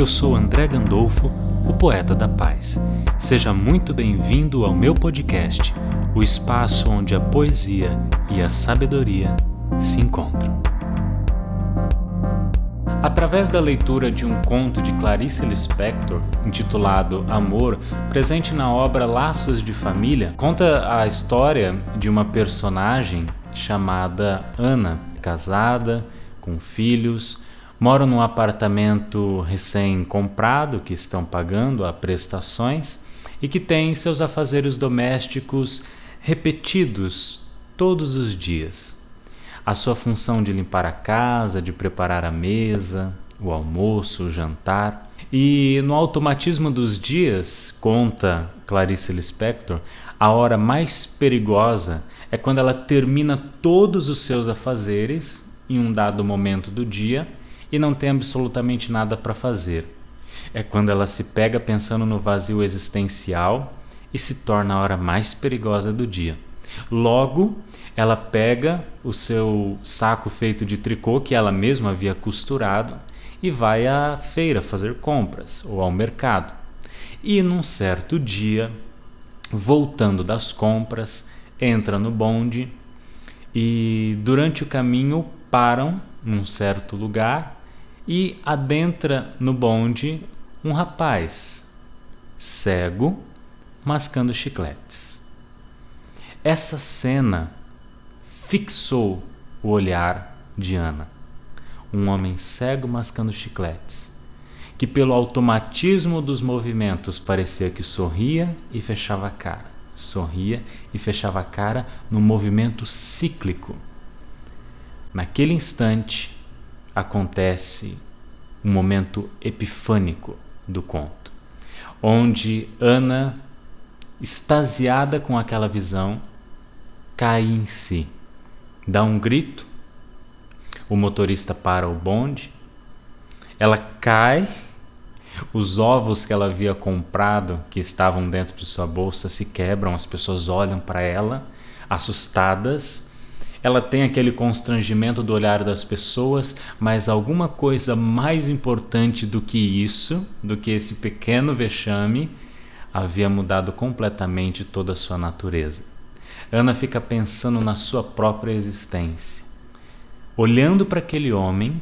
Eu sou André Gandolfo, o poeta da paz. Seja muito bem-vindo ao meu podcast, o espaço onde a poesia e a sabedoria se encontram. Através da leitura de um conto de Clarice Lispector, intitulado Amor, presente na obra Laços de Família, conta a história de uma personagem chamada Ana, casada, com filhos, moram num apartamento recém-comprado que estão pagando a prestações e que tem seus afazeres domésticos repetidos todos os dias. A sua função de limpar a casa, de preparar a mesa, o almoço, o jantar. E no automatismo dos dias, conta Clarice Lispector, a hora mais perigosa é quando ela termina todos os seus afazeres em um dado momento do dia e não tem absolutamente nada para fazer. É quando ela se pega pensando no vazio existencial e se torna a hora mais perigosa do dia. Logo, ela pega o seu saco feito de tricô que ela mesma havia costurado e vai à feira fazer compras ou ao mercado. E num certo dia, voltando das compras, entra no bonde e durante o caminho param num certo lugar e adentra no bonde um rapaz cego mascando chicletes. Essa cena fixou o olhar de Ana, um homem cego mascando chicletes, que pelo automatismo dos movimentos parecia que sorria e fechava a cara, sorria e fechava a cara no movimento cíclico. Naquele instante, acontece um momento epifânico do conto, onde Ana, extasiada com aquela visão, cai em si, dá um grito, o motorista para o bonde, ela cai, os ovos que ela havia comprado, que estavam dentro de sua bolsa, se quebram, as pessoas olham para ela, assustadas ela tem aquele constrangimento do olhar das pessoas, mas alguma coisa mais importante do que isso, do que esse pequeno vexame, havia mudado completamente toda a sua natureza. Ana fica pensando na sua própria existência, olhando para aquele homem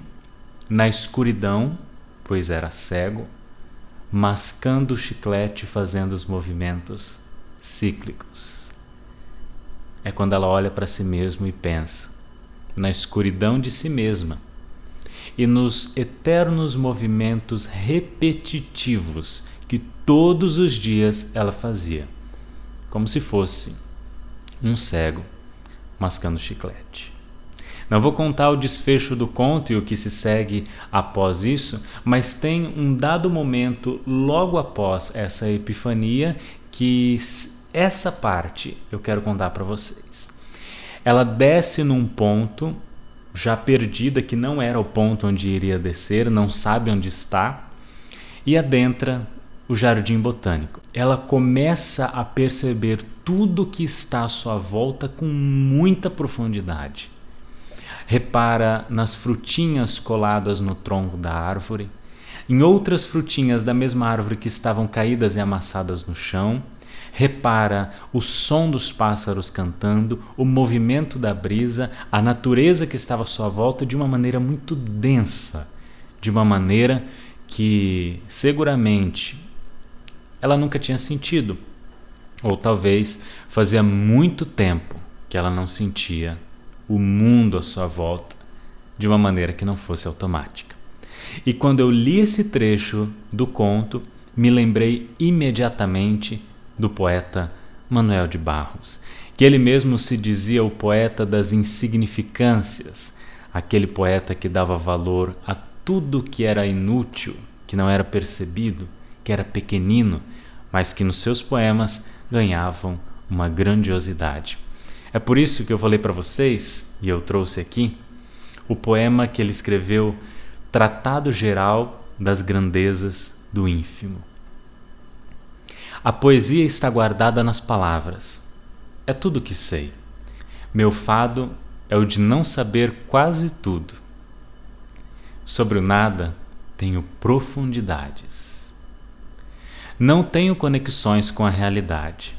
na escuridão, pois era cego, mascando o chiclete, fazendo os movimentos cíclicos é quando ela olha para si mesma e pensa na escuridão de si mesma e nos eternos movimentos repetitivos que todos os dias ela fazia, como se fosse um cego mascando chiclete. Não vou contar o desfecho do conto e o que se segue após isso, mas tem um dado momento logo após essa epifania que essa parte eu quero contar para vocês. Ela desce num ponto já perdida, que não era o ponto onde iria descer, não sabe onde está, e adentra o jardim botânico. Ela começa a perceber tudo que está à sua volta com muita profundidade. Repara nas frutinhas coladas no tronco da árvore, em outras frutinhas da mesma árvore que estavam caídas e amassadas no chão repara o som dos pássaros cantando, o movimento da brisa, a natureza que estava à sua volta de uma maneira muito densa, de uma maneira que seguramente ela nunca tinha sentido, ou talvez fazia muito tempo que ela não sentia o mundo à sua volta de uma maneira que não fosse automática. E quando eu li esse trecho do conto, me lembrei imediatamente do poeta Manuel de Barros, que ele mesmo se dizia o poeta das insignificâncias, aquele poeta que dava valor a tudo que era inútil, que não era percebido, que era pequenino, mas que nos seus poemas ganhavam uma grandiosidade. É por isso que eu falei para vocês, e eu trouxe aqui, o poema que ele escreveu, Tratado Geral das Grandezas do Ínfimo. A poesia está guardada nas palavras. É tudo o que sei. Meu fado é o de não saber quase tudo. Sobre o nada, tenho profundidades. Não tenho conexões com a realidade.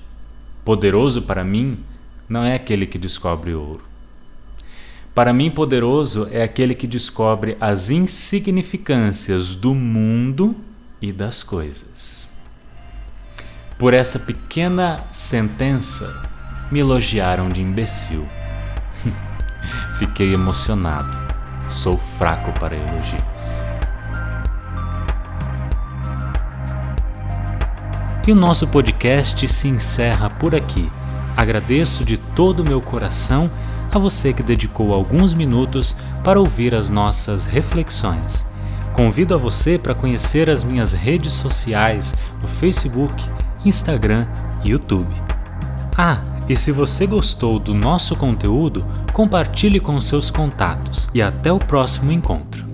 Poderoso para mim não é aquele que descobre ouro. Para mim, poderoso é aquele que descobre as insignificâncias do mundo e das coisas. Por essa pequena sentença, me elogiaram de imbecil. Fiquei emocionado. Sou fraco para elogios. E o nosso podcast se encerra por aqui. Agradeço de todo o meu coração a você que dedicou alguns minutos para ouvir as nossas reflexões. Convido a você para conhecer as minhas redes sociais no Facebook, Instagram e YouTube. Ah, e se você gostou do nosso conteúdo, compartilhe com seus contatos e até o próximo encontro.